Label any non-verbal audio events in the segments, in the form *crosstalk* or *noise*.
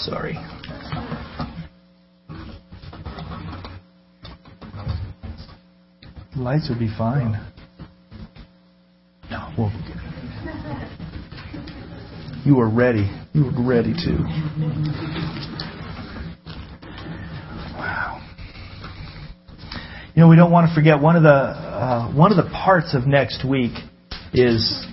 Sorry. Lights would be fine. No, we'll. You were ready. You were ready to. Wow. You know, we don't want to forget one of the uh, one of the parts of next week is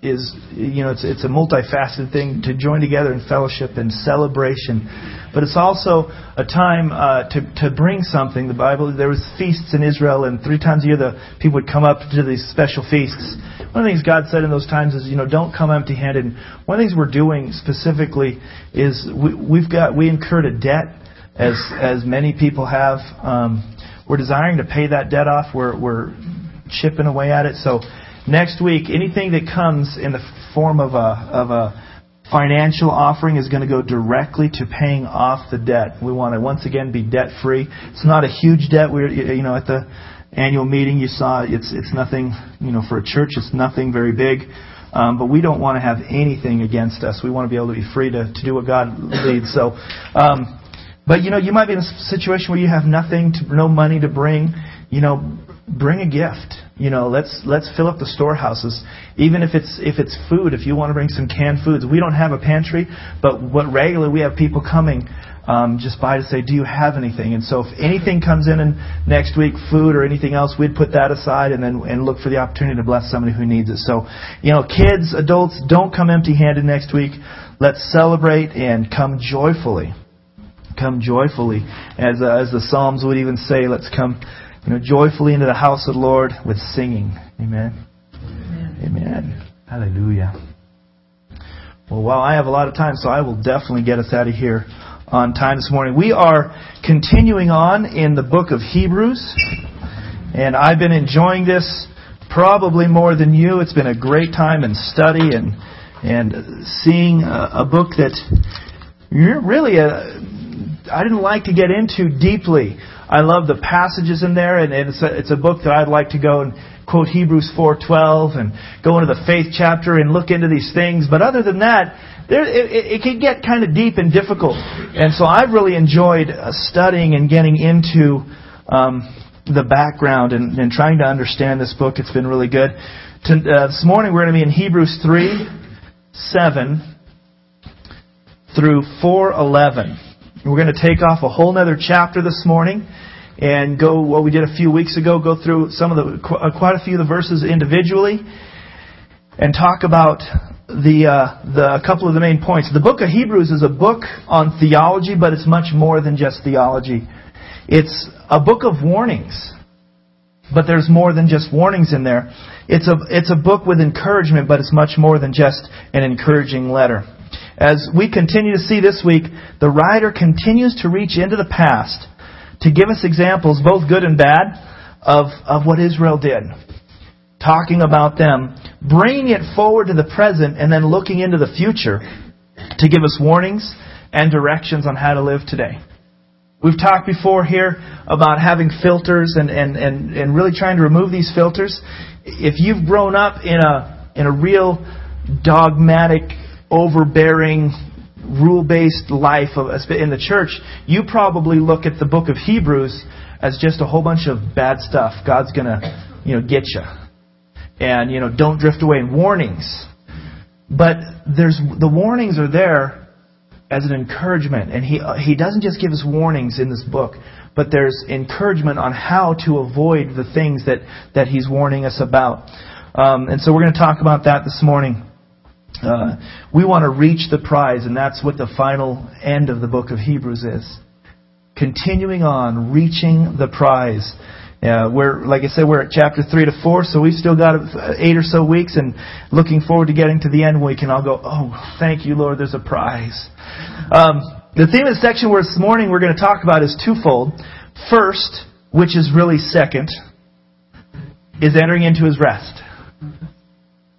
is you know it's it's a multifaceted thing to join together in fellowship and celebration, but it's also a time uh, to to bring something. The Bible there was feasts in Israel, and three times a year the people would come up to these special feasts. One of the things God said in those times is you know don't come empty-handed. One of the things we're doing specifically is we, we've got we incurred a debt as as many people have. Um, we're desiring to pay that debt off. We're we're chipping away at it. So Next week, anything that comes in the form of a, of a financial offering is going to go directly to paying off the debt. We want to once again be debt free. It's not a huge debt. We're, you know, at the annual meeting you saw it's, it's nothing, you know, for a church it's nothing very big. Um, but we don't want to have anything against us. We want to be able to be free to, to do what God leads. So, um, but you know, you might be in a situation where you have nothing, to, no money to bring. You know, bring a gift. You know, let's let's fill up the storehouses. Even if it's if it's food, if you want to bring some canned foods, we don't have a pantry, but what regularly we have people coming um, just by to say, do you have anything? And so if anything comes in next week, food or anything else, we'd put that aside and then and look for the opportunity to bless somebody who needs it. So, you know, kids, adults, don't come empty-handed next week. Let's celebrate and come joyfully. Come joyfully, as uh, as the Psalms would even say. Let's come you know, joyfully into the house of the Lord with singing. Amen. Amen. Amen. Hallelujah. Well, well, I have a lot of time, so I will definitely get us out of here on time this morning. We are continuing on in the book of Hebrews, and I've been enjoying this probably more than you. It's been a great time in study and and seeing a, a book that you're really a, uh, I didn't like to get into deeply. I love the passages in there, and it's a, it's a book that I'd like to go and quote Hebrews 4:12 and go into the faith chapter and look into these things. But other than that, there, it, it can get kind of deep and difficult. And so I've really enjoyed uh, studying and getting into um, the background and, and, trying to understand this book. It's been really good. To, uh, this morning we're going to be in Hebrews 3, 7 through 4:11. We're going to take off a whole other chapter this morning and go what we did a few weeks ago, go through some of the uh, quite a few of the verses individually and talk about the uh, the a couple of the main points. The book of Hebrews is a book on theology, but it's much more than just theology. It's a book of warnings, but there's more than just warnings in there. It's a it's a book with encouragement, but it's much more than just an encouraging letter. As we continue to see this week, the writer continues to reach into the past to give us examples, both good and bad, of, of what Israel did. Talking about them, bringing it forward to the present, and then looking into the future to give us warnings and directions on how to live today. We've talked before here about having filters and, and, and, and really trying to remove these filters. If you've grown up in a, in a real dogmatic overbearing, rule based life in the church, you probably look at the book of Hebrews as just a whole bunch of bad stuff. God's going to, you know, get you. And, you know, don't drift away. And warnings. But there's, the warnings are there as an encouragement. And he, he doesn't just give us warnings in this book, but there's encouragement on how to avoid the things that, that he's warning us about. Um, and so we're going to talk about that this morning. Uh, we want to reach the prize, and that's what the final end of the book of Hebrews is. Continuing on, reaching the prize. We're, like I said, we're at chapter 3 to 4, so we've still got eight or so weeks and looking forward to getting to the end when we can all go, oh, thank you, Lord, there's a prize. Um, the theme of the section where this morning we're going to talk about is twofold. First, which is really second, is entering into his rest.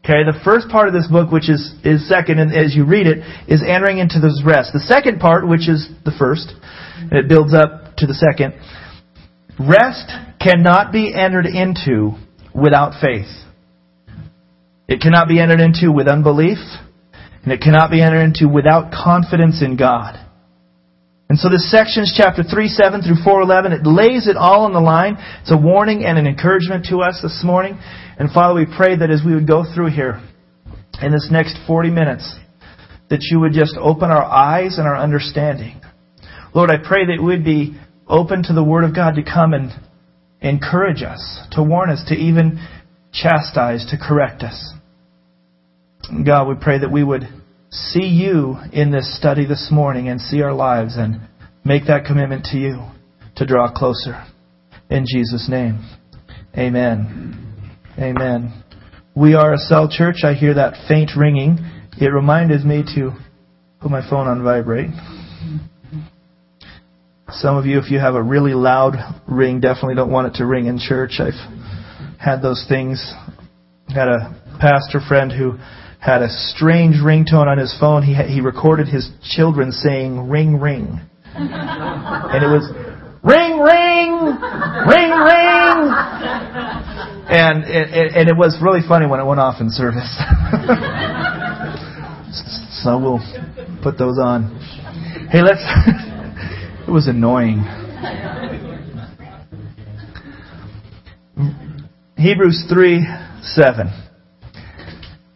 Okay, the first part of this book, which is, is second, and as you read it, is entering into this rest. The second part, which is the first, and it builds up to the second, rest cannot be entered into without faith. It cannot be entered into with unbelief, and it cannot be entered into without confidence in God. And so this section is chapter 3, 7 through 4, 11. It lays it all on the line. It's a warning and an encouragement to us this morning. And Father, we pray that as we would go through here in this next 40 minutes, that you would just open our eyes and our understanding. Lord, I pray that we'd be open to the Word of God to come and encourage us, to warn us, to even chastise, to correct us. God, we pray that we would see you in this study this morning and see our lives and make that commitment to you to draw closer. In Jesus' name, amen. Amen. We are a cell church. I hear that faint ringing. It reminded me to put my phone on vibrate. Some of you, if you have a really loud ring, definitely don't want it to ring in church. I've had those things. I Had a pastor friend who had a strange ringtone on his phone. He he recorded his children saying "ring ring," *laughs* and it was "ring ring, ring ring," and it, and it was really funny when it went off in service. *laughs* so we'll put those on. Hey, let's. *laughs* it was annoying. Hebrews three seven.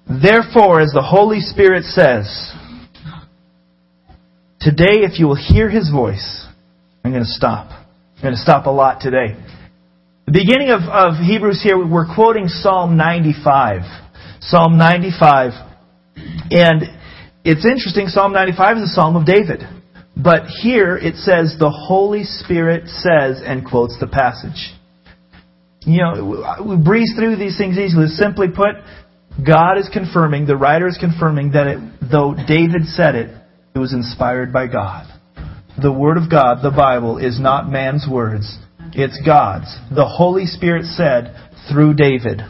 Therefore, as the Holy Spirit says, today if you will hear His voice, I'm going to stop. I'm going to stop a lot today. The beginning of, of Hebrews here, we're quoting Psalm 95. Psalm 95. And it's interesting, Psalm 95 is a psalm of David. But here it says, the Holy Spirit says, and quotes the passage. You know, we breeze through these things easily. Simply put, God is confirming, the writer is confirming that it, though David said it, it was inspired by God. The Word of God, the Bible, is not man's words, it's God's. The Holy Spirit said through David.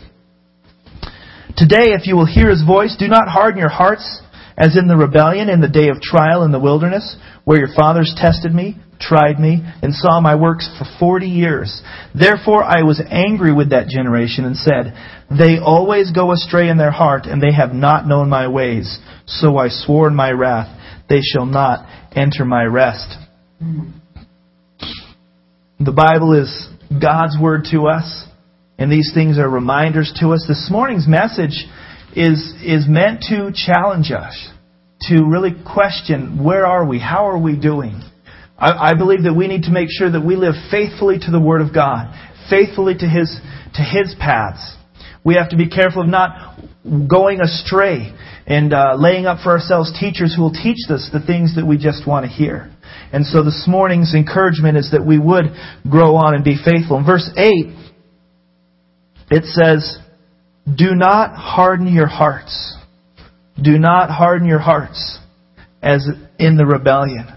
Today, if you will hear his voice, do not harden your hearts as in the rebellion in the day of trial in the wilderness, where your fathers tested me, tried me, and saw my works for forty years. Therefore I was angry with that generation and said, They always go astray in their heart, and they have not known my ways. So I swore in my wrath, They shall not enter my rest. The Bible is God's word to us, and these things are reminders to us. This morning's message is, is meant to challenge us, to really question where are we? How are we doing? I, I believe that we need to make sure that we live faithfully to the Word of God, faithfully to His, to His paths. We have to be careful of not going astray and uh, laying up for ourselves teachers who will teach us the things that we just want to hear. And so this morning's encouragement is that we would grow on and be faithful. In verse 8, it says, Do not harden your hearts. Do not harden your hearts as in the rebellion.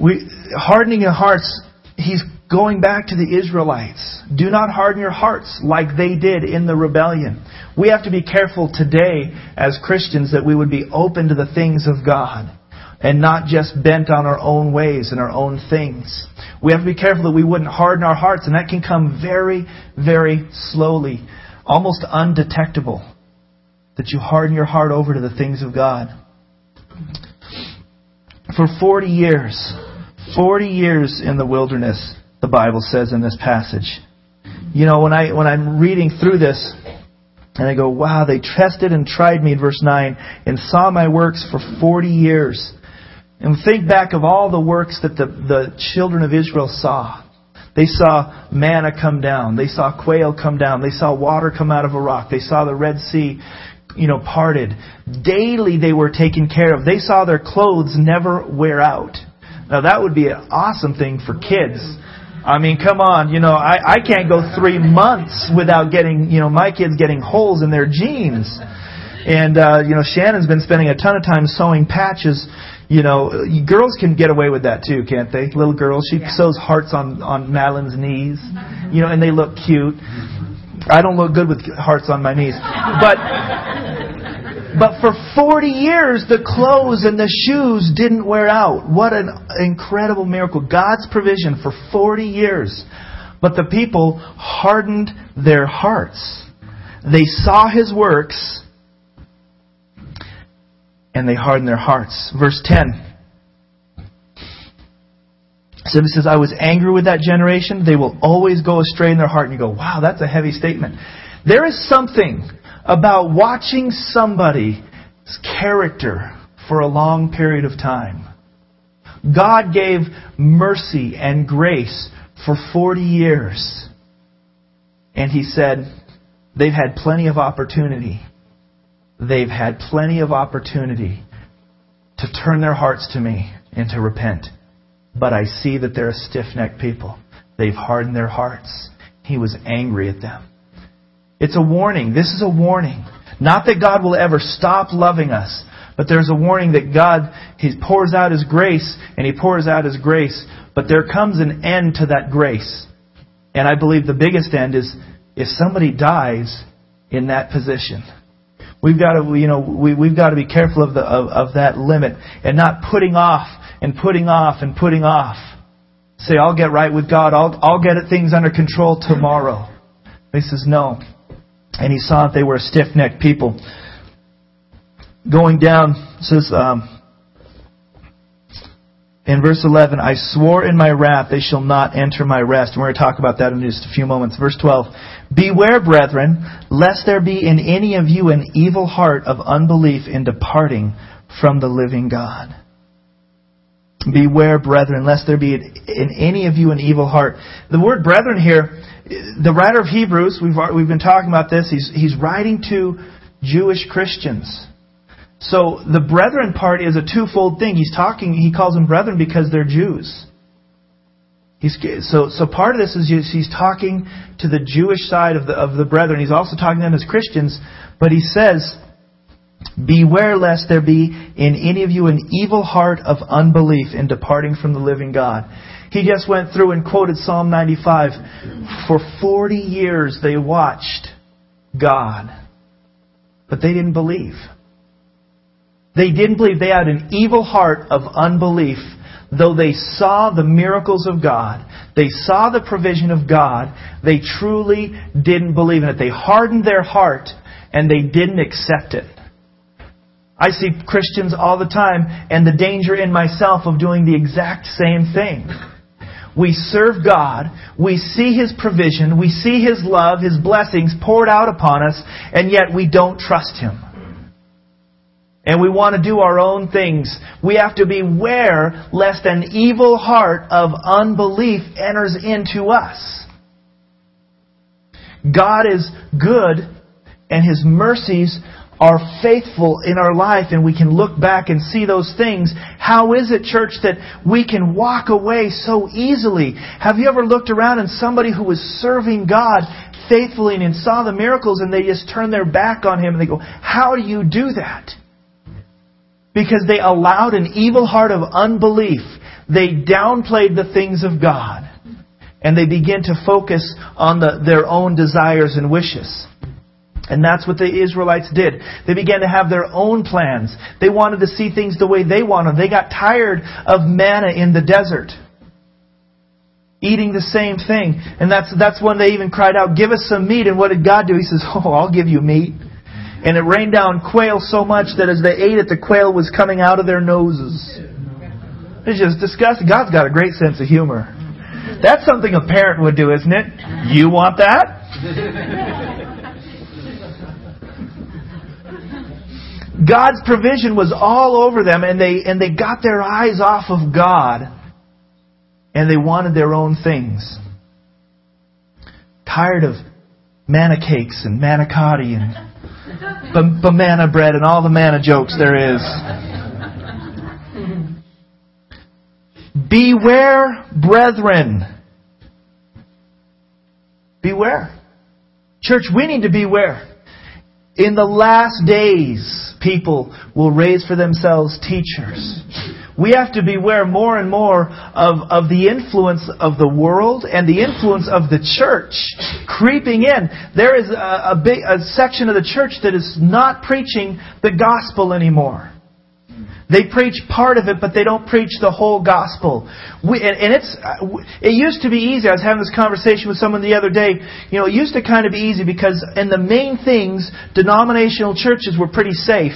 We, hardening your hearts, he's going back to the Israelites. Do not harden your hearts like they did in the rebellion. We have to be careful today as Christians that we would be open to the things of God and not just bent on our own ways and our own things. We have to be careful that we wouldn't harden our hearts, and that can come very, very slowly, almost undetectable, that you harden your heart over to the things of God. For 40 years, 40 years in the wilderness, the Bible says in this passage. You know, when I when I'm reading through this and I go, wow, they tested and tried me in verse 9 and saw my works for 40 years. And think back of all the works that the, the children of Israel saw. They saw manna come down. They saw quail come down. They saw water come out of a rock. They saw the Red Sea you know, parted. Daily they were taken care of. They saw their clothes never wear out. Now that would be an awesome thing for kids. I mean, come on, you know, I, I can't go three months without getting, you know, my kids getting holes in their jeans. And, uh, you know, Shannon's been spending a ton of time sewing patches. You know, girls can get away with that too, can't they? Little girls, she yeah. sews hearts on, on Madeline's knees, you know, and they look cute. I don't look good with hearts on my knees. But but for 40 years the clothes and the shoes didn't wear out. What an incredible miracle. God's provision for 40 years. But the people hardened their hearts. They saw his works and they hardened their hearts. Verse 10. So he says, I was angry with that generation. They will always go astray in their heart. And you go, wow, that's a heavy statement. There is something about watching somebody's character for a long period of time. God gave mercy and grace for 40 years. And he said, they've had plenty of opportunity. They've had plenty of opportunity to turn their hearts to me and to repent. But I see that they're a stiff necked people. They've hardened their hearts. He was angry at them. It's a warning. This is a warning. Not that God will ever stop loving us, but there's a warning that God, He pours out His grace, and He pours out His grace, but there comes an end to that grace. And I believe the biggest end is if somebody dies in that position. We've got to, you know, we, we've got to be careful of, the, of, of that limit and not putting off and putting off and putting off. Say, I'll get right with God. I'll, I'll get things under control tomorrow. He says, no. And he saw that they were a stiff-necked people. Going down, says, um, in verse 11, I swore in my wrath they shall not enter my rest. And we're going to talk about that in just a few moments. Verse 12, Beware, brethren, lest there be in any of you an evil heart of unbelief in departing from the living God. Beware, brethren, lest there be in any of you an evil heart. The word brethren here, the writer of Hebrews, we've, we've been talking about this, he's, he's writing to Jewish Christians. So the brethren part is a twofold thing. He's talking, he calls them brethren because they're Jews. He's, so, so part of this is he's talking to the Jewish side of the, of the brethren. He's also talking to them as Christians, but he says, Beware lest there be in any of you an evil heart of unbelief in departing from the living God. He just went through and quoted Psalm 95. For 40 years they watched God, but they didn't believe. They didn't believe. They had an evil heart of unbelief. Though they saw the miracles of God, they saw the provision of God, they truly didn't believe in it. They hardened their heart and they didn't accept it. I see Christians all the time and the danger in myself of doing the exact same thing. We serve God, we see His provision, we see His love, His blessings poured out upon us, and yet we don't trust Him. And we want to do our own things, we have to beware lest an evil heart of unbelief enters into us. God is good and His mercies are faithful in our life and we can look back and see those things. How is it, church, that we can walk away so easily? Have you ever looked around and somebody who was serving God faithfully and saw the miracles and they just turn their back on Him and they go, how do you do that? because they allowed an evil heart of unbelief. They downplayed the things of God. And they begin to focus on the, their own desires and wishes. And that's what the Israelites did. They began to have their own plans. They wanted to see things the way they wanted. They got tired of manna in the desert. Eating the same thing. And that's, that's when they even cried out, give us some meat. And what did God do? He says, *laughs* oh, I'll give you meat. And it rained down quail so much that as they ate it, the quail was coming out of their noses. It's just disgusting. God's got a great sense of humor. That's something a parent would do, isn't it? You want that? God's provision was all over them and they, and they got their eyes off of God and they wanted their own things. Tired of manna cakes and manna manicotti and banana bread and all the manna jokes there is. Beware, brethren. Beware. Church, we need to beware. In the last days, people will raise for themselves teachers we have to beware more and more of, of the influence of the world and the influence of the church creeping in. There is a, a big a section of the church that is not preaching the gospel anymore. They preach part of it, but they don't preach the whole gospel. We, and, and it's uh, it used to be easy. I was having this conversation with someone the other day. You know, it used to kind of be easy because in the main things, denominational churches were pretty safe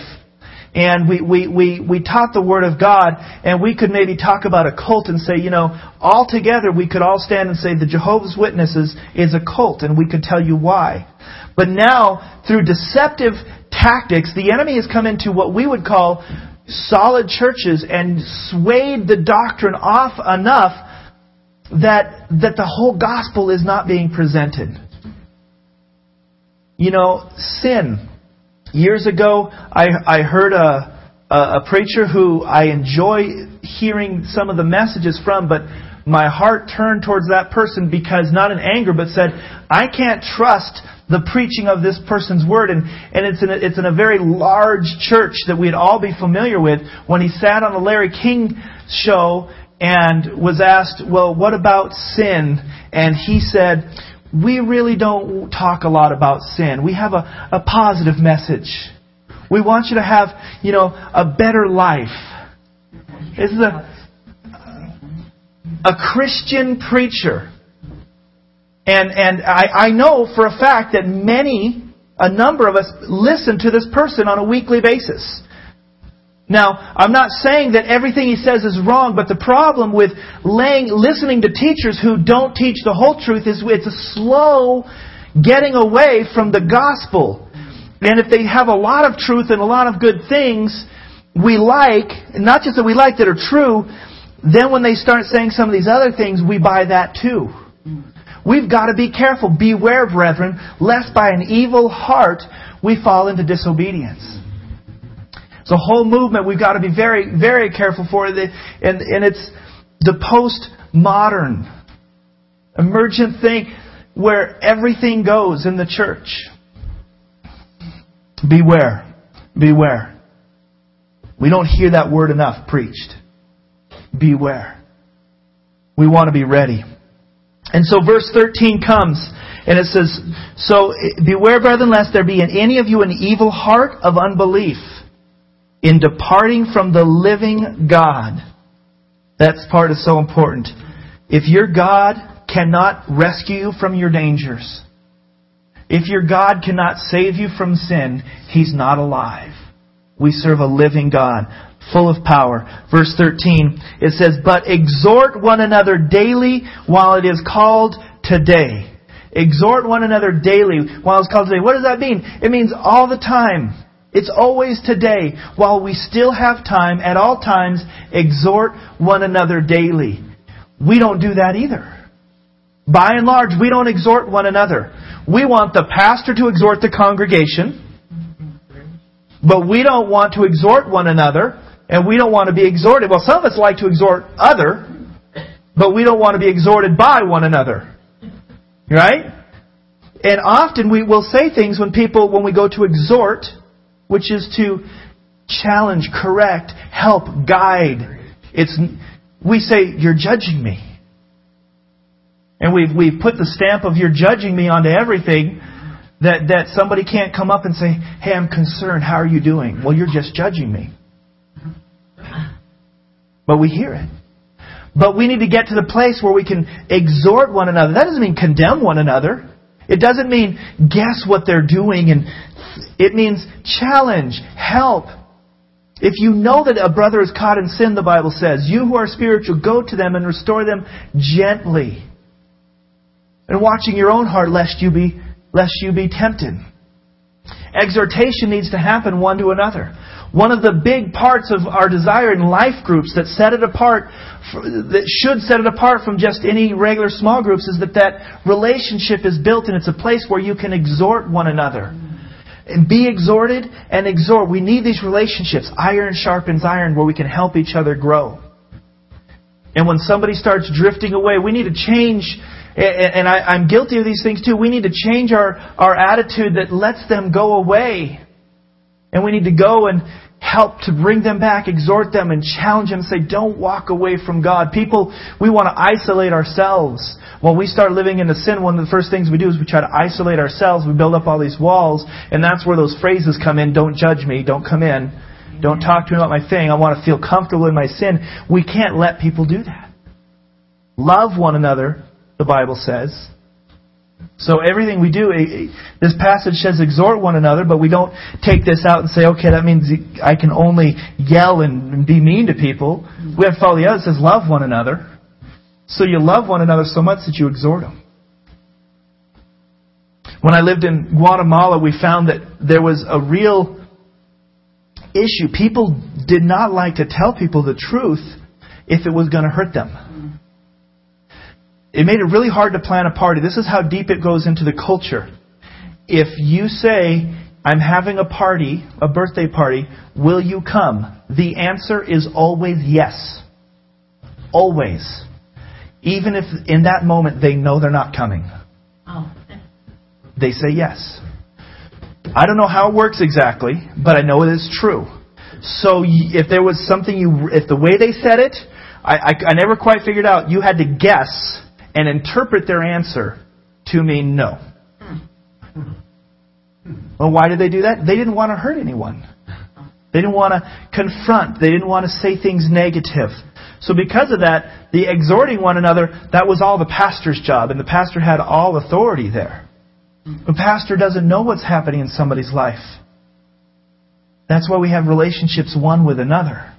and we, we, we, we taught the Word of God, and we could maybe talk about a cult and say, you know, all together we could all stand and say the Jehovah's Witnesses is a cult, and we could tell you why. But now, through deceptive tactics, the enemy has come into what we would call solid churches and swayed the doctrine off enough that, that the whole gospel is not being presented. You know, sin Years ago, I, I heard a, a, a preacher who I enjoy hearing some of the messages from, but my heart turned towards that person because not in anger, but said, I can't trust the preaching of this person's word. And, and it's, in a, it's in a very large church that we'd all be familiar with. When he sat on the Larry King show and was asked, well, what about sin? And he said, we really don't talk a lot about sin. We have a, a positive message. We want you to have, you know, a better life. This is a, a Christian preacher. And, and I, I know for a fact that many, a number of us, listen to this person on a weekly basis. Now, I'm not saying that everything he says is wrong, but the problem with laying, listening to teachers who don't teach the whole truth is it's a slow getting away from the gospel. And if they have a lot of truth and a lot of good things we like, not just that we like that are true, then when they start saying some of these other things, we buy that too. We've got to be careful. Beware, brethren, lest by an evil heart we fall into disobedience. It's a whole movement we've got to be very, very careful for. And, and it's the postmodern, emergent thing where everything goes in the church. Beware. Beware. We don't hear that word enough preached. Beware. We want to be ready. And so verse 13 comes and it says, So beware, brethren, lest there be in any of you an evil heart of unbelief in departing from the living God. That part is so important. If your God cannot rescue you from your dangers, if your God cannot save you from sin, He's not alive. We serve a living God, full of power. Verse 13, it says, But exhort one another daily while it is called today. Exhort one another daily while it's called today. What does that mean? It means all the time. It's always today. While we still have time, at all times, exhort one another daily. We don't do that either. By and large, we don't exhort one another. We want the pastor to exhort the congregation, but we don't want to exhort one another, and we don't want to be exhorted. Well, some of us like to exhort other, but we don't want to be exhorted by one another. Right? And often we will say things when people, when we go to exhort, which is to challenge, correct, help, guide. It's, we say, you're judging me. And we've, we've put the stamp of you're judging me onto everything that, that somebody can't come up and say, hey, I'm concerned. How are you doing? Well, you're just judging me. But we hear it. But we need to get to the place where we can exhort one another. That doesn't mean condemn one another. It doesn't mean guess what they're doing and it means challenge, help. If you know that a brother is caught in sin, the Bible says, you who are spiritual, go to them and restore them gently. And watching your own heart lest you be, lest you be tempted. Exhortation needs to happen one to another. One of the big parts of our desire in life groups that set it apart, that should set it apart from just any regular small groups, is that that relationship is built and it's a place where you can exhort one another and be exhorted and exhort. We need these relationships. Iron sharpens iron where we can help each other grow. And when somebody starts drifting away, we need to change. And I, am guilty of these things too. We need to change our, our attitude that lets them go away. And we need to go and help to bring them back, exhort them, and challenge them. Say, don't walk away from God. People, we want to isolate ourselves. When we start living in into sin, one of the first things we do is we try to isolate ourselves. We build up all these walls, and that's where those phrases come in. Don't judge me. Don't come in. Don't talk to me about my thing. I want to feel comfortable in my sin. We can't let people do that. Love one another, the Bible says. So everything we do, this passage says exhort one another, but we don't take this out and say, okay, that means I can only yell and be mean to people. We have to follow the other. It says love one another. So you love one another so much that you exhort them. When I lived in Guatemala, we found that there was a real issue. People did not like to tell people the truth if it was going to hurt them. It made it really hard to plan a party. This is how deep it goes into the culture. If you say, I'm having a party, a birthday party, will you come? The answer is always yes. Always. Even if in that moment they know they're not coming. Oh. They say yes. I don't know how it works exactly, but I know it is true. So if there was something you, if the way they said it, I, I, I never quite figured out, you had to guess and interpret their answer to mean no. Well, why did they do that? They didn't want to hurt anyone. They didn't want to confront. They didn't want to say things negative. So because of that, the exhorting one another, that was all the pastor's job, and the pastor had all authority there. The pastor doesn't know what's happening in somebody's life. That's why we have relationships one with another.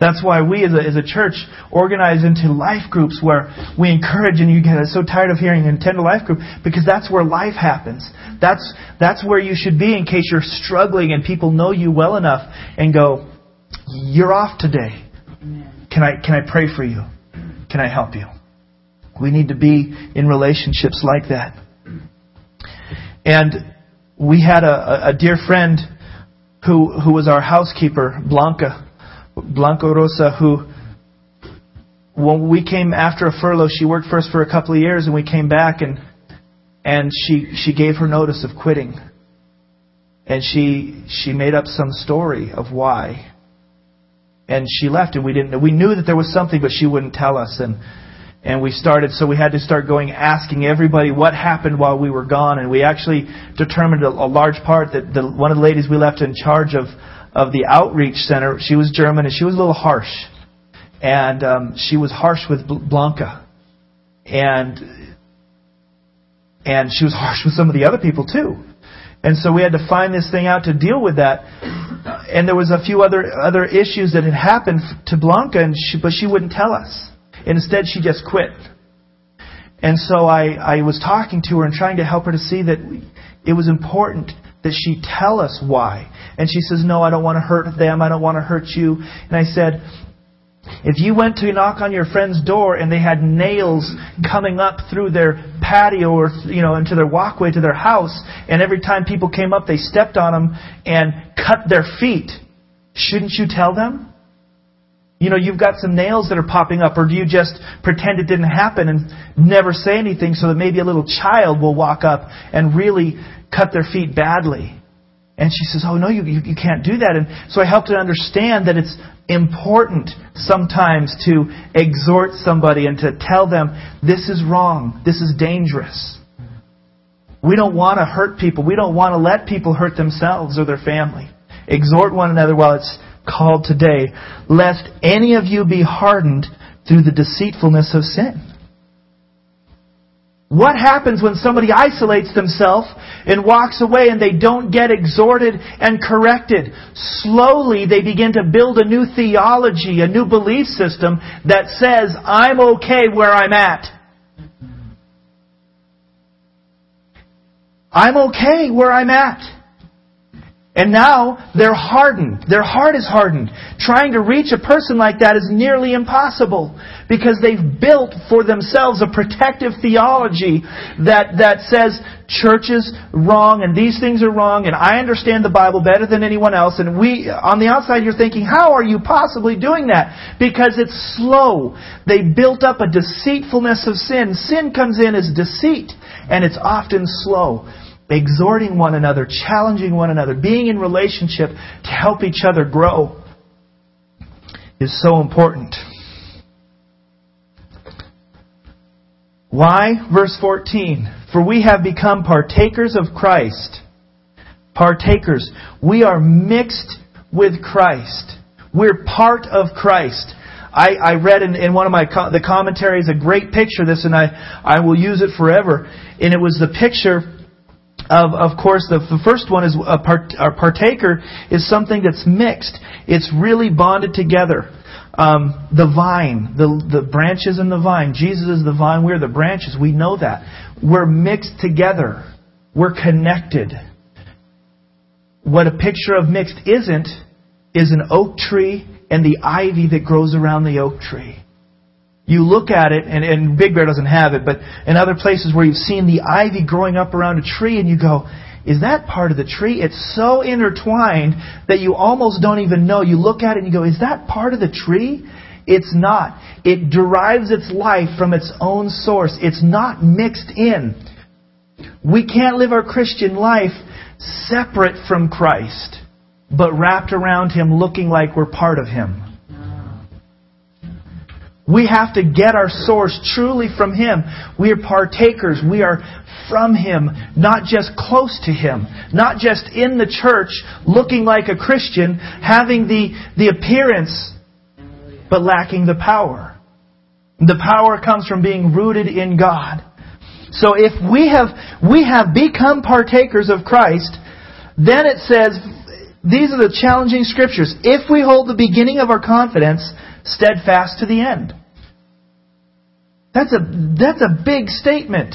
That's why we as a, as a church organize into life groups where we encourage and you get so tired of hearing attend a life group because that's where life happens. That's, that's where you should be in case you're struggling and people know you well enough and go, you're off today. Can I, can I pray for you? Can I help you? We need to be in relationships like that. And we had a, a dear friend who, who was our housekeeper, Blanca, Blanca Rosa, who, when we came after a furlough, she worked for us for a couple of years and we came back and, and she, she gave her notice of quitting. And she, she made up some story of why. And she left and we didn't, we knew that there was something, but she wouldn't tell us. And, and we started, so we had to start going asking everybody what happened while we were gone. And we actually determined a, a large part that the, one of the ladies we left in charge of, of the outreach center, she was German and she was a little harsh. And um, she was harsh with Blanca. And, and she was *laughs* harsh with some of the other people too. And so we had to find this thing out to deal with that. And there was a few other other issues that had happened to Blanca, and she, but she wouldn't tell us. Instead, she just quit. And so I, I was talking to her and trying to help her to see that it was important that she tell us why. And she says, No, I don't want to hurt them. I don't want to hurt you. And I said, if you went to knock on your friend's door and they had nails coming up through their patio or you know into their walkway to their house, and every time people came up they stepped on them and cut their feet, shouldn't you tell them? You know, you've got some nails that are popping up, or do you just pretend it didn't happen and never say anything so that maybe a little child will walk up and really cut their feet badly? And she says, Oh, no, you, you, you can't do that. And so I helped her understand that it's important sometimes to exhort somebody and to tell them, This is wrong. This is dangerous. We don't want to hurt people. We don't want to let people hurt themselves or their family. Exhort one another while it's called today, lest any of you be hardened through the deceitfulness of sin. What happens when somebody isolates themselves and walks away and they don't get exhorted and corrected? Slowly they begin to build a new theology, a new belief system that says, I'm okay where I'm at. I'm okay where I'm at. And now they're hardened. Their heart is hardened. Trying to reach a person like that is nearly impossible because they've built for themselves a protective theology that, that says church is wrong and these things are wrong and I understand the Bible better than anyone else. And we, on the outside, you're thinking, how are you possibly doing that? Because it's slow. They built up a deceitfulness of sin. Sin comes in as deceit and it's often slow exhorting one another, challenging one another, being in relationship to help each other grow is so important. Why? Verse 14. For we have become partakers of Christ. Partakers. We are mixed with Christ. We're part of Christ. I, I read in, in one of my co- the commentaries a great picture this, and I, I will use it forever. And it was the picture of, of course, the, the first one is a, part, a partaker is something that's mixed. It's really bonded together. Um, the vine, the, the branches in the vine. Jesus is the vine. We're the branches. We know that. We're mixed together. We're connected. What a picture of mixed isn't is an oak tree and the ivy that grows around the oak tree. You look at it, and, and Big Bear doesn't have it, but in other places where you've seen the ivy growing up around a tree, and you go, is that part of the tree? It's so intertwined that you almost don't even know. You look at it and you go, is that part of the tree? It's not. It derives its life from its own source. It's not mixed in. We can't live our Christian life separate from Christ, but wrapped around Him looking like we're part of Him. We have to get our source truly from Him. We are partakers. We are from Him, not just close to Him, not just in the church looking like a Christian, having the, the appearance, but lacking the power. The power comes from being rooted in God. So if we have, we have become partakers of Christ, then it says, these are the challenging scriptures. If we hold the beginning of our confidence steadfast to the end. That's a, that's a big statement.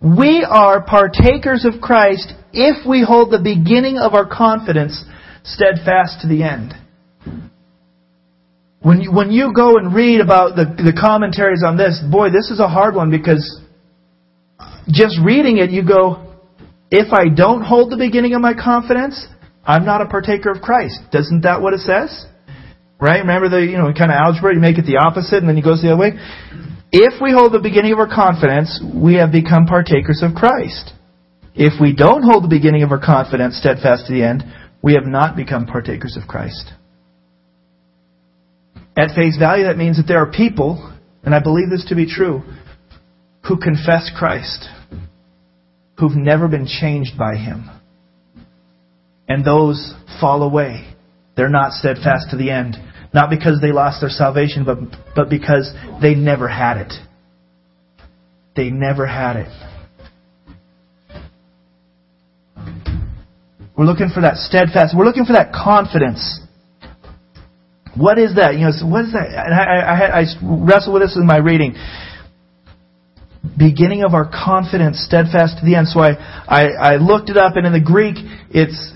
We are partakers of Christ if we hold the beginning of our confidence steadfast to the end. When you, when you go and read about the, the commentaries on this, boy, this is a hard one because just reading it, you go, if I don't hold the beginning of my confidence, I'm not a partaker of Christ. Doesn't that what it says? Right? Remember the, you know, kind of algebra, you make it the opposite and then you go the other way. If we hold the beginning of our confidence, we have become partakers of Christ. If we don't hold the beginning of our confidence steadfast to the end, we have not become partakers of Christ. At face value, that means that there are people, and I believe this to be true, who confess Christ, who've never been changed by Him. And those fall away. They're not steadfast to the end. Not because they lost their salvation, but, but because they never had it. They never had it. We're looking for that steadfast. We're looking for that confidence. What is that? You know, what is that? And I, I, I wrestle with this in my reading. Beginning of our confidence, steadfast to the end. So I, I, I looked it up, and in the Greek, it's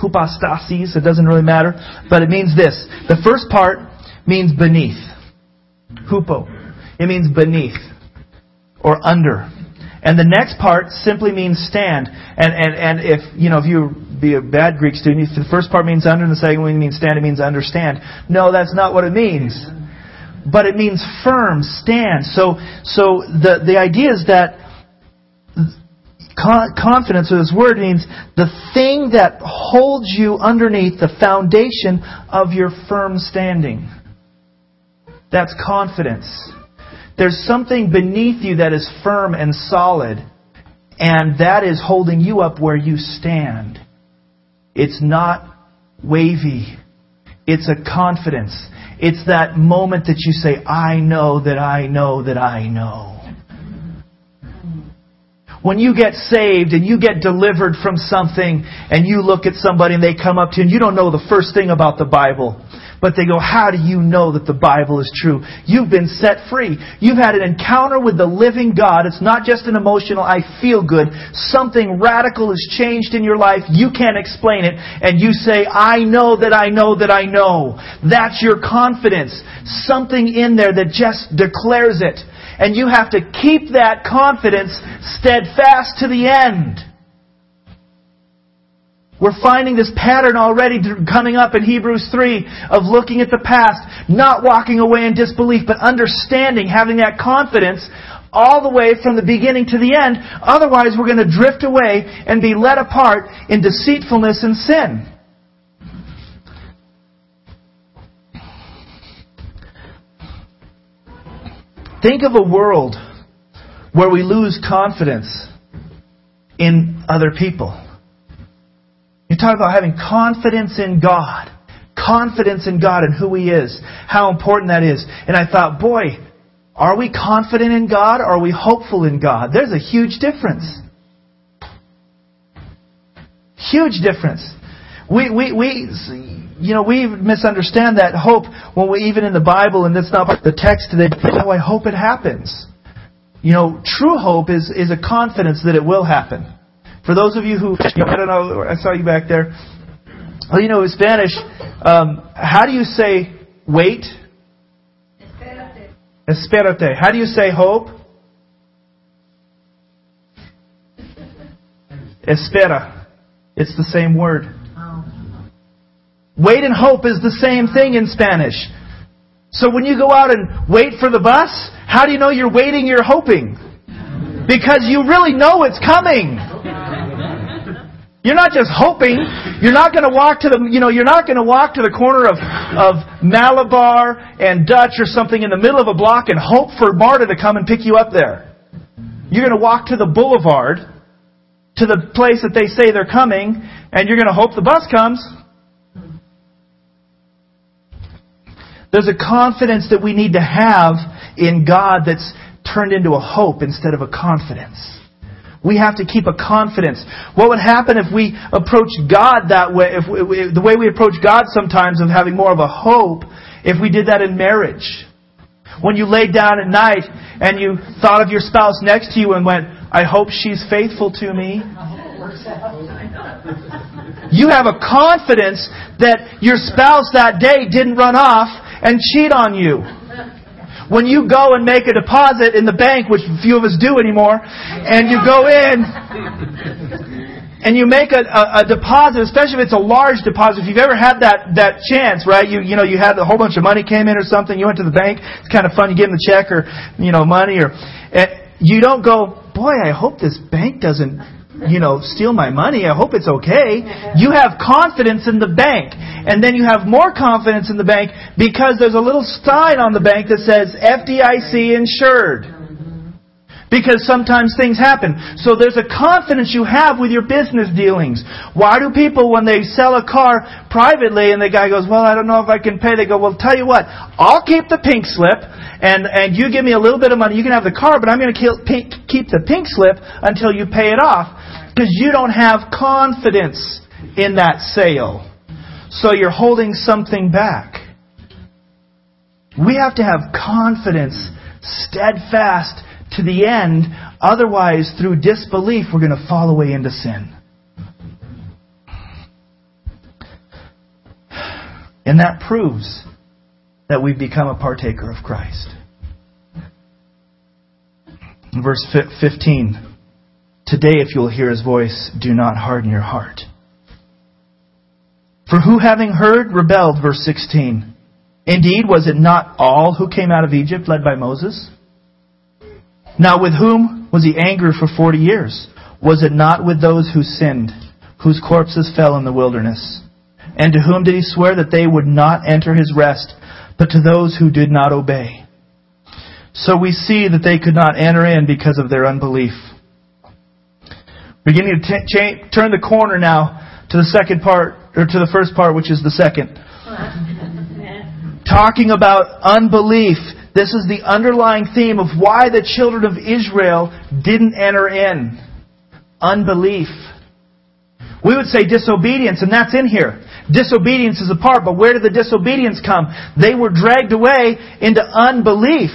hypostasis, it doesn't really matter, but it means this. The first part means beneath. Hupo. It means beneath or under. And the next part simply means stand. And, and, and if, you know, if you be a bad Greek student, the first part means under and the second one means stand, it means understand. No, that's not what it means. But it means firm, stand. So, so the, the idea is that confidence, or this word means the thing that holds you underneath the foundation of your firm standing. That's confidence. There's something beneath you that is firm and solid, and that is holding you up where you stand. It's not wavy. It's a confidence. It's that moment that you say, I know that I know that I know when you get saved and you get delivered from something and you look at somebody and they come up to you and you don't know the first thing about the Bible. But they go, how do you know that the Bible is true? You've been set free. You've had an encounter with the living God. It's not just an emotional, I feel good. Something radical has changed in your life. You can't explain it. And you say, I know that I know that I know. That's your confidence. Something in there that just declares it. And you have to keep that confidence steadfast to the end. We're finding this pattern already coming up in Hebrews 3 of looking at the past, not walking away in disbelief, but understanding, having that confidence all the way from the beginning to the end. Otherwise, we're going to drift away and be led apart in deceitfulness and sin. Think of a world where we lose confidence in other people. You talk about having confidence in God, confidence in God and who He is, how important that is. And I thought, boy, are we confident in God or are we hopeful in God? There's a huge difference. Huge difference. We, we, we, you know, we misunderstand that hope when we, even in the Bible, and that's not the text today, oh, I hope it happens. You know, true hope is, is a confidence that it will happen. For those of you who, you know, I don't know, I saw you back there. Well, you know, in Spanish, um, how do you say wait? Espérate. Espérate. How do you say hope? *laughs* Espera. It's the same word. Wait and hope is the same thing in Spanish. So when you go out and wait for the bus, how do you know you're waiting, you're hoping? Because you really know it's coming. You're not just hoping. You're not going to walk to the, you know, you're not going to walk to the corner of, of Malabar and Dutch or something in the middle of a block and hope for Marta to come and pick you up there. You're going to walk to the boulevard, to the place that they say they're coming, and you're going to hope the bus comes. There's a confidence that we need to have in God that's turned into a hope instead of a confidence. We have to keep a confidence. What would happen if we approach God that way, if we, the way we approach God sometimes of having more of a hope, if we did that in marriage? When you laid down at night and you thought of your spouse next to you and went, I hope she's faithful to me. You have a confidence that your spouse that day didn't run off and cheat on you. When you go and make a deposit in the bank, which few of us do anymore, and you go in and you make a, a, a, deposit, especially if it's a large deposit, if you've ever had that, that chance, right? You, you know, you had a whole bunch of money came in or something, you went to the bank, it's kind of fun, you give them the check or, you know, money or, you don't go, boy, I hope this bank doesn't you know, steal my money. I hope it's okay. *laughs* You have confidence in the bank. And then you have more confidence in the bank because there's a little sign on the bank that says FDIC insured. Because sometimes things happen. So there's a confidence you have with your business dealings. Why do people, when they sell a car privately and the guy goes, well, I don't know if I can pay, they go, well, tell you what, I'll keep the pink slip and, and you give me a little bit of money, you can have the car, but I'm going to keep the pink slip until you pay it off. Because you don't have confidence in that sale. So you're holding something back. We have to have confidence, steadfast to the end. Otherwise, through disbelief, we're going to fall away into sin. And that proves that we've become a partaker of Christ. Verse 15. Today, if you'll hear his voice, do not harden your heart. For who having heard rebelled, verse 16. Indeed, was it not all who came out of Egypt led by Moses? Now with whom was he angry for forty years? Was it not with those who sinned, whose corpses fell in the wilderness? And to whom did he swear that they would not enter his rest, but to those who did not obey? So we see that they could not enter in because of their unbelief. Beginning to t- cha- turn the corner now to the second part, or to the first part, which is the second. *laughs* Talking about unbelief. This is the underlying theme of why the children of Israel didn't enter in. Unbelief. We would say disobedience, and that's in here. Disobedience is a part, but where did the disobedience come? They were dragged away into unbelief.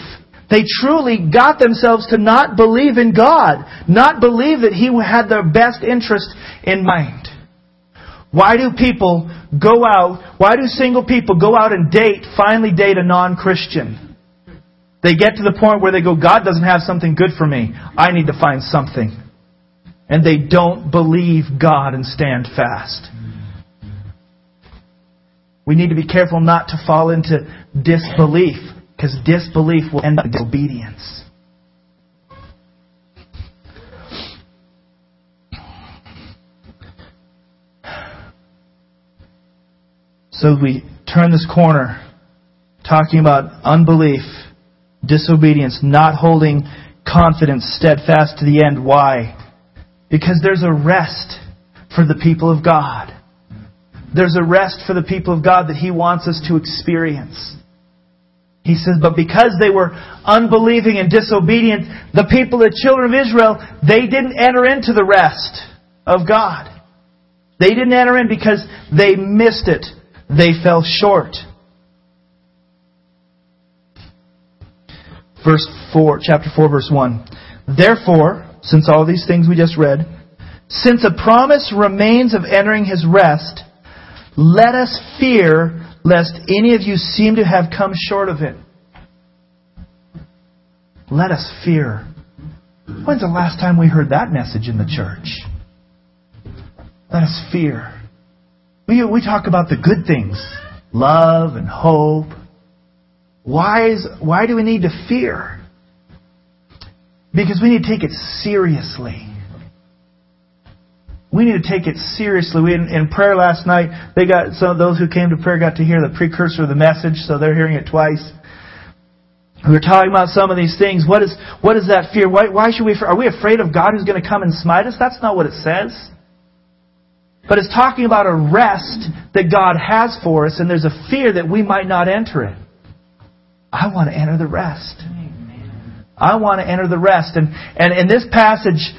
They truly got themselves to not believe in God, not believe that He had their best interest in mind. Why do people go out, why do single people go out and date, finally date a non-Christian? They get to the point where they go, God doesn't have something good for me. I need to find something. And they don't believe God and stand fast. We need to be careful not to fall into disbelief. Because disbelief will end up in disobedience. So we turn this corner, talking about unbelief, disobedience, not holding confidence steadfast to the end. Why? Because there's a rest for the people of God. there's a rest for the people of God that He wants us to experience. He says, but because they were unbelieving and disobedient, the people, the children of Israel, they didn't enter into the rest of God. They didn't enter in because they missed it. They fell short. Verse 4, chapter 4, verse 1. Therefore, since all these things we just read, since a promise remains of entering his rest, let us fear lest any of you seem to have come short of it. Let us fear. When's the last time we heard that message in the church? Let us fear. We, we talk about the good things love and hope. Why, is, why do we need to fear? Because we need to take it seriously. We need to take it seriously. We in, in prayer last night, they got some of those who came to prayer got to hear the precursor of the message, so they're hearing it twice. We were talking about some of these things. What is what is that fear? Why, why should we? Are we afraid of God who's going to come and smite us? That's not what it says. But it's talking about a rest that God has for us, and there's a fear that we might not enter it. I want to enter the rest. I want to enter the rest. And and in this passage,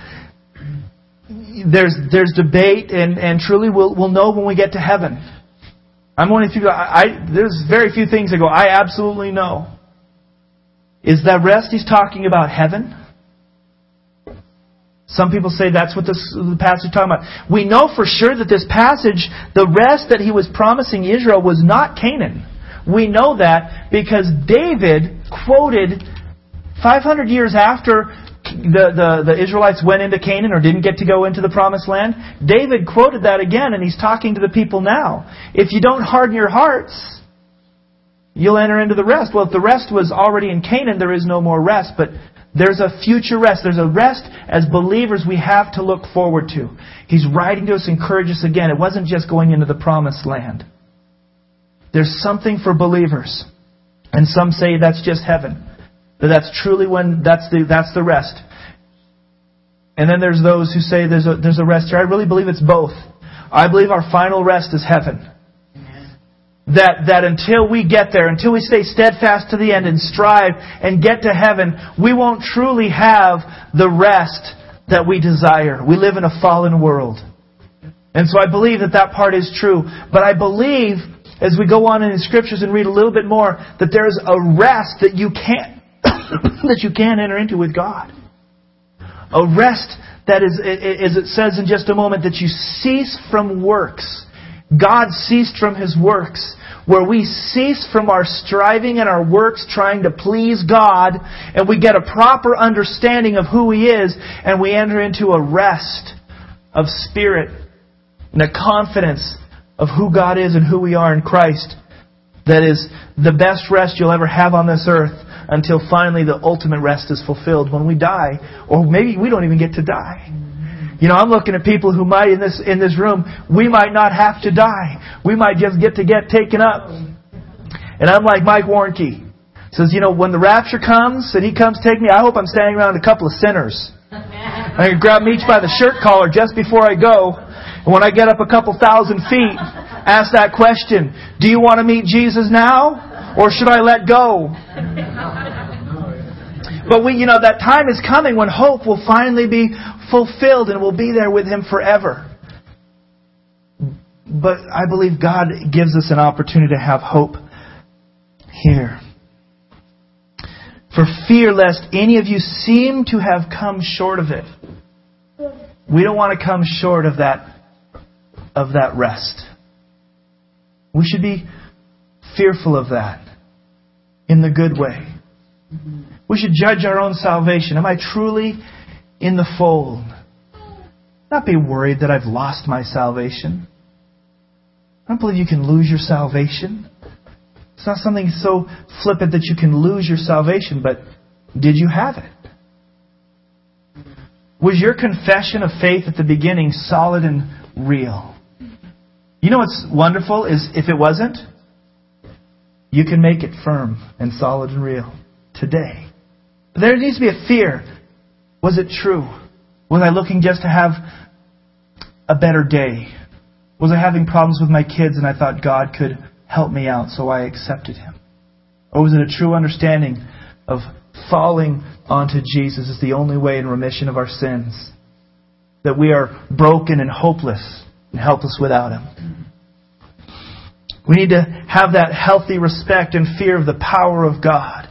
there's there's debate, and, and truly we'll we'll know when we get to heaven. I'm one of the people. I, I there's very few things that go. I absolutely know. Is that rest he's talking about heaven? Some people say that's what this, the passage is talking about. We know for sure that this passage, the rest that he was promising Israel was not Canaan. We know that because David quoted 500 years after the, the, the Israelites went into Canaan or didn't get to go into the promised land, David quoted that again and he's talking to the people now. If you don't harden your hearts, you'll enter into the rest. Well, if the rest was already in Canaan, there is no more rest, but there's a future rest. There's a rest as believers we have to look forward to. He's writing to us, encourage us again. It wasn't just going into the promised land. There's something for believers. And some say that's just heaven. That that's truly when that's the that's the rest. And then there's those who say there's a there's a rest here. I really believe it's both. I believe our final rest is heaven. That that until we get there, until we stay steadfast to the end and strive and get to heaven, we won't truly have the rest that we desire. We live in a fallen world. And so I believe that that part is true. But I believe, as we go on in the scriptures and read a little bit more, that there's a rest that you can't *coughs* that you can't enter into with God. A rest that is, as it says in just a moment, that you cease from works. God ceased from His works. Where we cease from our striving and our works trying to please God, and we get a proper understanding of who He is, and we enter into a rest of spirit and a confidence of who God is and who we are in Christ. That is the best rest you'll ever have on this earth until finally the ultimate rest is fulfilled when we die, or maybe we don't even get to die. You know, I'm looking at people who might in this in this room, we might not have to die. We might just get to get taken up. And I'm like Mike Warnke. Says, you know, when the rapture comes and he comes take me, I hope I'm standing around a couple of sinners. I can grab me each by the shirt collar just before I go. And when I get up a couple thousand feet, ask that question, do you want to meet Jesus now? Or should I let go? But we, you know, that time is coming when hope will finally be fulfilled and we'll be there with Him forever. But I believe God gives us an opportunity to have hope here. For fear lest any of you seem to have come short of it. We don't want to come short of that, of that rest. We should be fearful of that in the good way. We should judge our own salvation. Am I truly in the fold? Not be worried that I've lost my salvation. I don't believe you can lose your salvation. It's not something so flippant that you can lose your salvation, but did you have it? Was your confession of faith at the beginning solid and real? You know what's wonderful is if it wasn't, you can make it firm and solid and real today. But there needs to be a fear. Was it true? Was I looking just to have a better day? Was I having problems with my kids and I thought God could help me out, so I accepted Him? Or was it a true understanding of falling onto Jesus as the only way in remission of our sins? That we are broken and hopeless and helpless without Him. We need to have that healthy respect and fear of the power of God.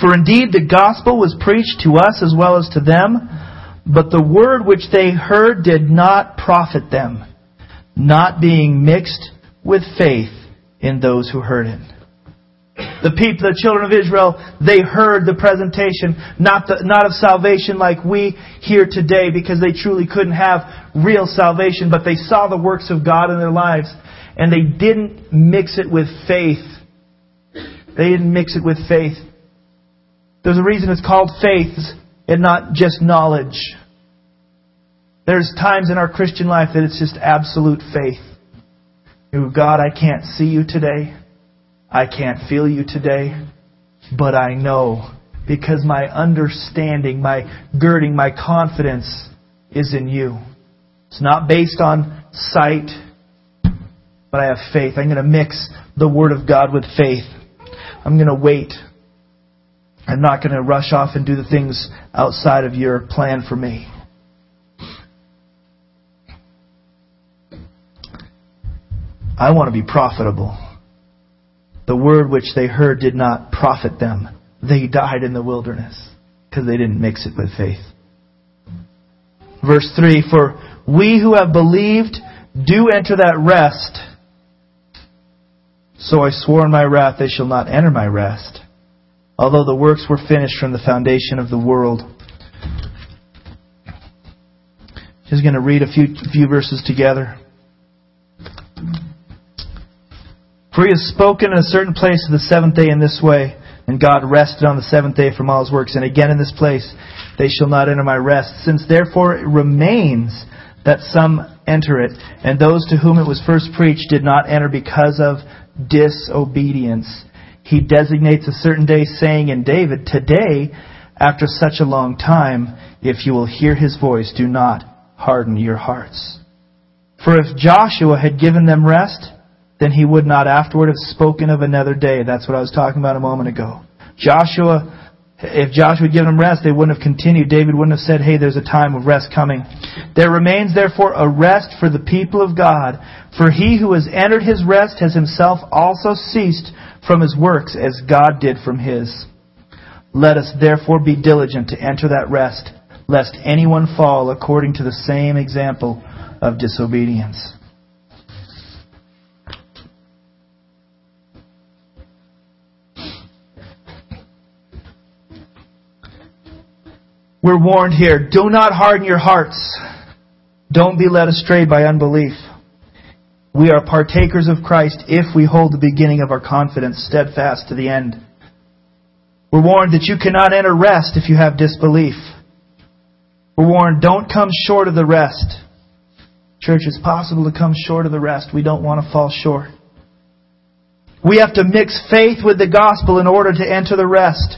For indeed the gospel was preached to us as well as to them, but the word which they heard did not profit them, not being mixed with faith in those who heard it. The people, the children of Israel, they heard the presentation, not, the, not of salvation like we hear today, because they truly couldn't have real salvation, but they saw the works of God in their lives, and they didn't mix it with faith. They didn't mix it with faith. There's a reason it's called faith and not just knowledge. There's times in our Christian life that it's just absolute faith. God, I can't see you today. I can't feel you today, but I know because my understanding, my girding, my confidence is in you. It's not based on sight, but I have faith. I'm going to mix the Word of God with faith. I'm going to wait. I'm not going to rush off and do the things outside of your plan for me. I want to be profitable. The word which they heard did not profit them. They died in the wilderness because they didn't mix it with faith. Verse 3 For we who have believed do enter that rest. So I swore in my wrath, they shall not enter my rest, although the works were finished from the foundation of the world. Just going to read a few, few verses together. For he has spoken in a certain place of the seventh day in this way, and God rested on the seventh day from all his works. And again in this place, they shall not enter my rest. Since therefore it remains that some enter it, and those to whom it was first preached did not enter because of disobedience. He designates a certain day, saying in David, Today, after such a long time, if you will hear his voice, do not harden your hearts. For if Joshua had given them rest, then he would not afterward have spoken of another day. That's what I was talking about a moment ago. Joshua, if Joshua had given them rest, they wouldn't have continued. David wouldn't have said, hey, there's a time of rest coming. There remains therefore a rest for the people of God. For he who has entered his rest has himself also ceased from his works as God did from his. Let us therefore be diligent to enter that rest, lest anyone fall according to the same example of disobedience. We're warned here, do not harden your hearts. Don't be led astray by unbelief. We are partakers of Christ if we hold the beginning of our confidence steadfast to the end. We're warned that you cannot enter rest if you have disbelief. We're warned, don't come short of the rest. Church, it's possible to come short of the rest. We don't want to fall short. We have to mix faith with the gospel in order to enter the rest.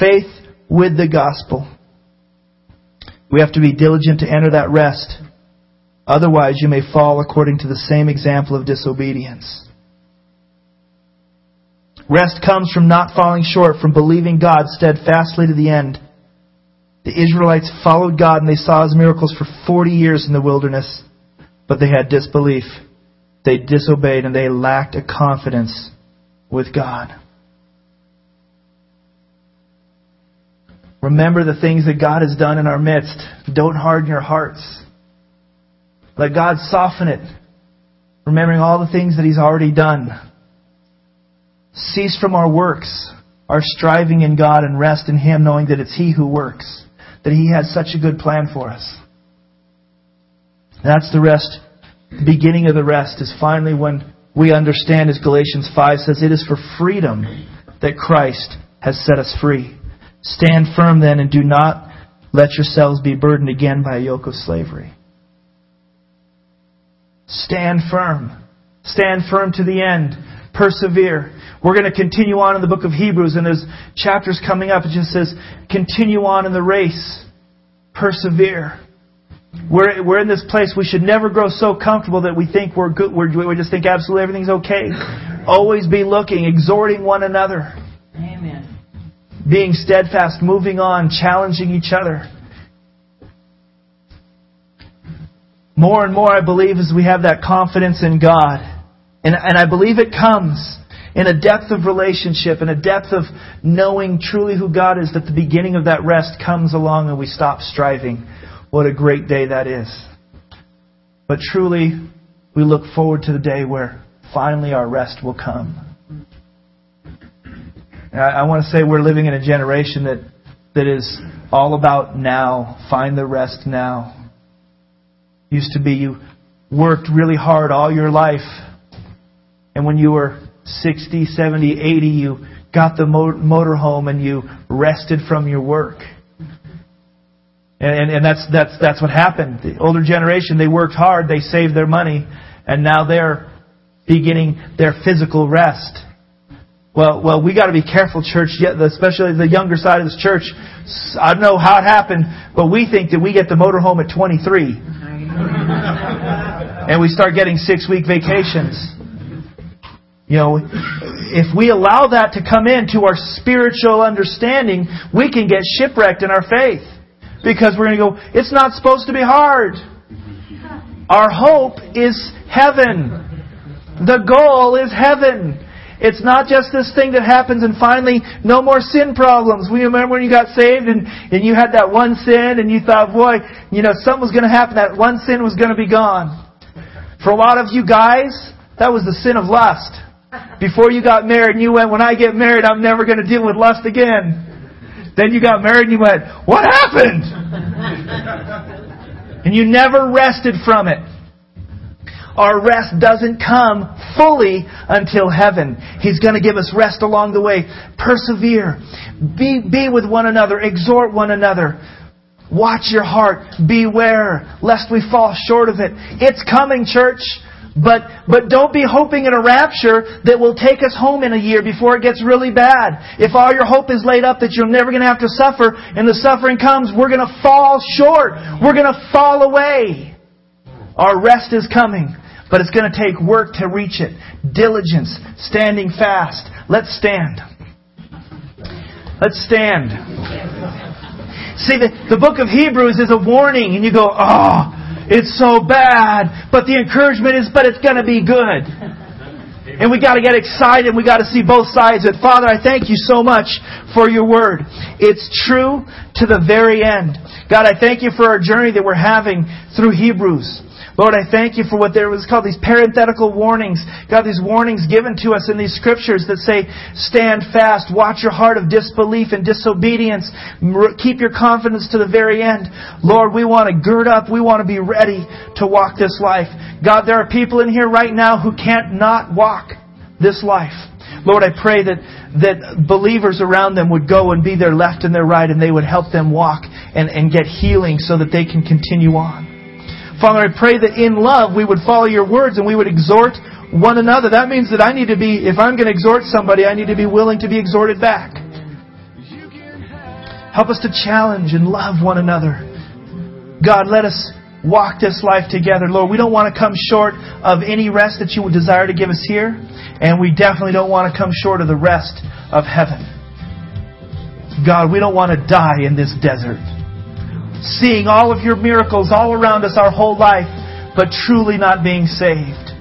Faith with the gospel. We have to be diligent to enter that rest. Otherwise, you may fall according to the same example of disobedience. Rest comes from not falling short, from believing God steadfastly to the end. The Israelites followed God and they saw His miracles for 40 years in the wilderness, but they had disbelief. They disobeyed and they lacked a confidence with God. Remember the things that God has done in our midst. Don't harden your hearts. Let God soften it, remembering all the things that He's already done. Cease from our works, our striving in God, and rest in Him, knowing that it's He who works, that He has such a good plan for us. That's the rest. The beginning of the rest is finally when we understand, as Galatians 5 says, it is for freedom that Christ has set us free. Stand firm then and do not let yourselves be burdened again by a yoke of slavery. Stand firm. Stand firm to the end. Persevere. We're going to continue on in the book of Hebrews, and there's chapters coming up. It just says, continue on in the race. Persevere. We're, we're in this place. We should never grow so comfortable that we think we're good. We're, we just think absolutely everything's okay. Always be looking, exhorting one another. Amen. Being steadfast, moving on, challenging each other. More and more, I believe, as we have that confidence in God. And, and I believe it comes in a depth of relationship, in a depth of knowing truly who God is, that the beginning of that rest comes along and we stop striving. What a great day that is. But truly, we look forward to the day where finally our rest will come. I, I want to say we're living in a generation that, that is all about now. Find the rest now. Used to be you worked really hard all your life, and when you were 60, 70, 80, you got the motor home and you rested from your work. And, and, and that's, that's, that's what happened. The older generation, they worked hard, they saved their money, and now they're beginning their physical rest. Well, well, we got to be careful, church. Especially the younger side of this church. I don't know how it happened, but we think that we get the motorhome at 23, and we start getting six-week vacations. You know, if we allow that to come into our spiritual understanding, we can get shipwrecked in our faith. Because we're going to go, it's not supposed to be hard. Our hope is heaven. The goal is heaven. It's not just this thing that happens and finally no more sin problems. We remember when you got saved and, and you had that one sin and you thought, boy, you know, something was going to happen. That one sin was going to be gone. For a lot of you guys, that was the sin of lust before you got married and you went, when I get married, I'm never going to deal with lust again. Then you got married and you went, what happened? *laughs* and you never rested from it. Our rest doesn't come fully until heaven. He's going to give us rest along the way. Persevere. Be, be with one another. Exhort one another. Watch your heart. Beware lest we fall short of it. It's coming, church. But, but don't be hoping in a rapture that will take us home in a year before it gets really bad. If all your hope is laid up that you're never going to have to suffer and the suffering comes, we're going to fall short. We're going to fall away. Our rest is coming, but it's going to take work to reach it. Diligence, standing fast. Let's stand. Let's stand. See, the, the book of Hebrews is a warning, and you go, oh, it's so bad. But the encouragement is, but it's going to be good. And we got to get excited. We got to see both sides of it. Father, I thank you so much for your word. It's true to the very end. God, I thank you for our journey that we're having through Hebrews. Lord, I thank you for what there was called these parenthetical warnings. God, these warnings given to us in these scriptures that say, stand fast, watch your heart of disbelief and disobedience, keep your confidence to the very end. Lord, we want to gird up, we want to be ready to walk this life. God, there are people in here right now who can't not walk this life. Lord, I pray that, that believers around them would go and be their left and their right and they would help them walk and, and get healing so that they can continue on. Father, I pray that in love we would follow your words and we would exhort one another. That means that I need to be, if I'm going to exhort somebody, I need to be willing to be exhorted back. Help us to challenge and love one another. God, let us walk this life together. Lord, we don't want to come short of any rest that you would desire to give us here, and we definitely don't want to come short of the rest of heaven. God, we don't want to die in this desert seeing all of your miracles all around us our whole life, but truly not being saved.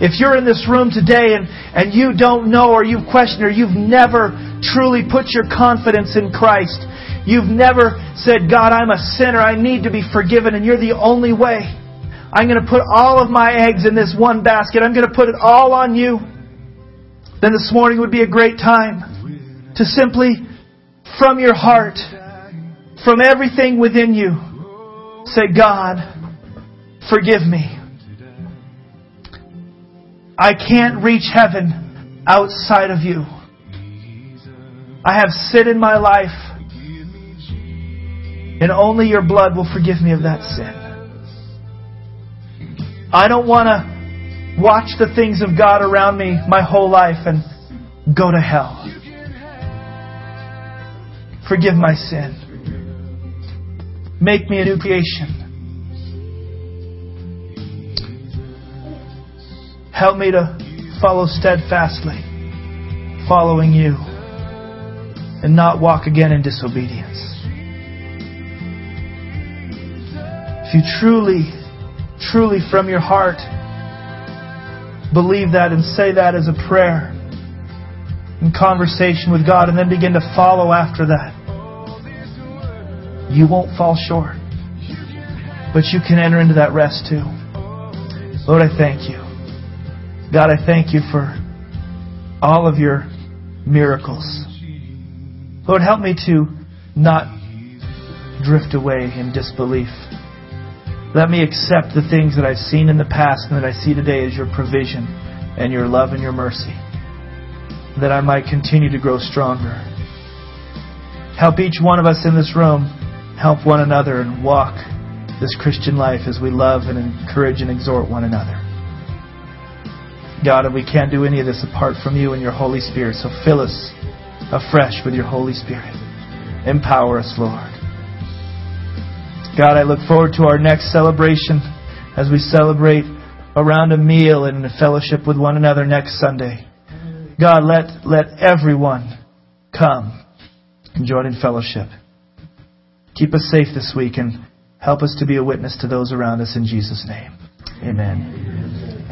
If you're in this room today and, and you don't know or you've questioned or you've never truly put your confidence in Christ, you've never said, God, I'm a sinner, I need to be forgiven, and you're the only way. I'm going to put all of my eggs in this one basket. I'm going to put it all on you. Then this morning would be a great time to simply, from your heart, from everything within you, say, God, forgive me. I can't reach heaven outside of you. I have sin in my life, and only your blood will forgive me of that sin. I don't want to watch the things of God around me my whole life and go to hell. Forgive my sin. Make me a new creation. Help me to follow steadfastly, following you, and not walk again in disobedience. If you truly, truly from your heart believe that and say that as a prayer in conversation with God, and then begin to follow after that, you won't fall short. But you can enter into that rest too. Lord, I thank you. God, I thank you for all of your miracles. Lord, help me to not drift away in disbelief. Let me accept the things that I've seen in the past and that I see today as your provision and your love and your mercy, that I might continue to grow stronger. Help each one of us in this room help one another and walk this Christian life as we love and encourage and exhort one another. God, and we can't do any of this apart from you and your Holy Spirit, so fill us afresh with your Holy Spirit. Empower us, Lord. God, I look forward to our next celebration as we celebrate around a meal and fellowship with one another next Sunday. God, let, let everyone come and join in fellowship. Keep us safe this week and help us to be a witness to those around us in Jesus' name. Amen.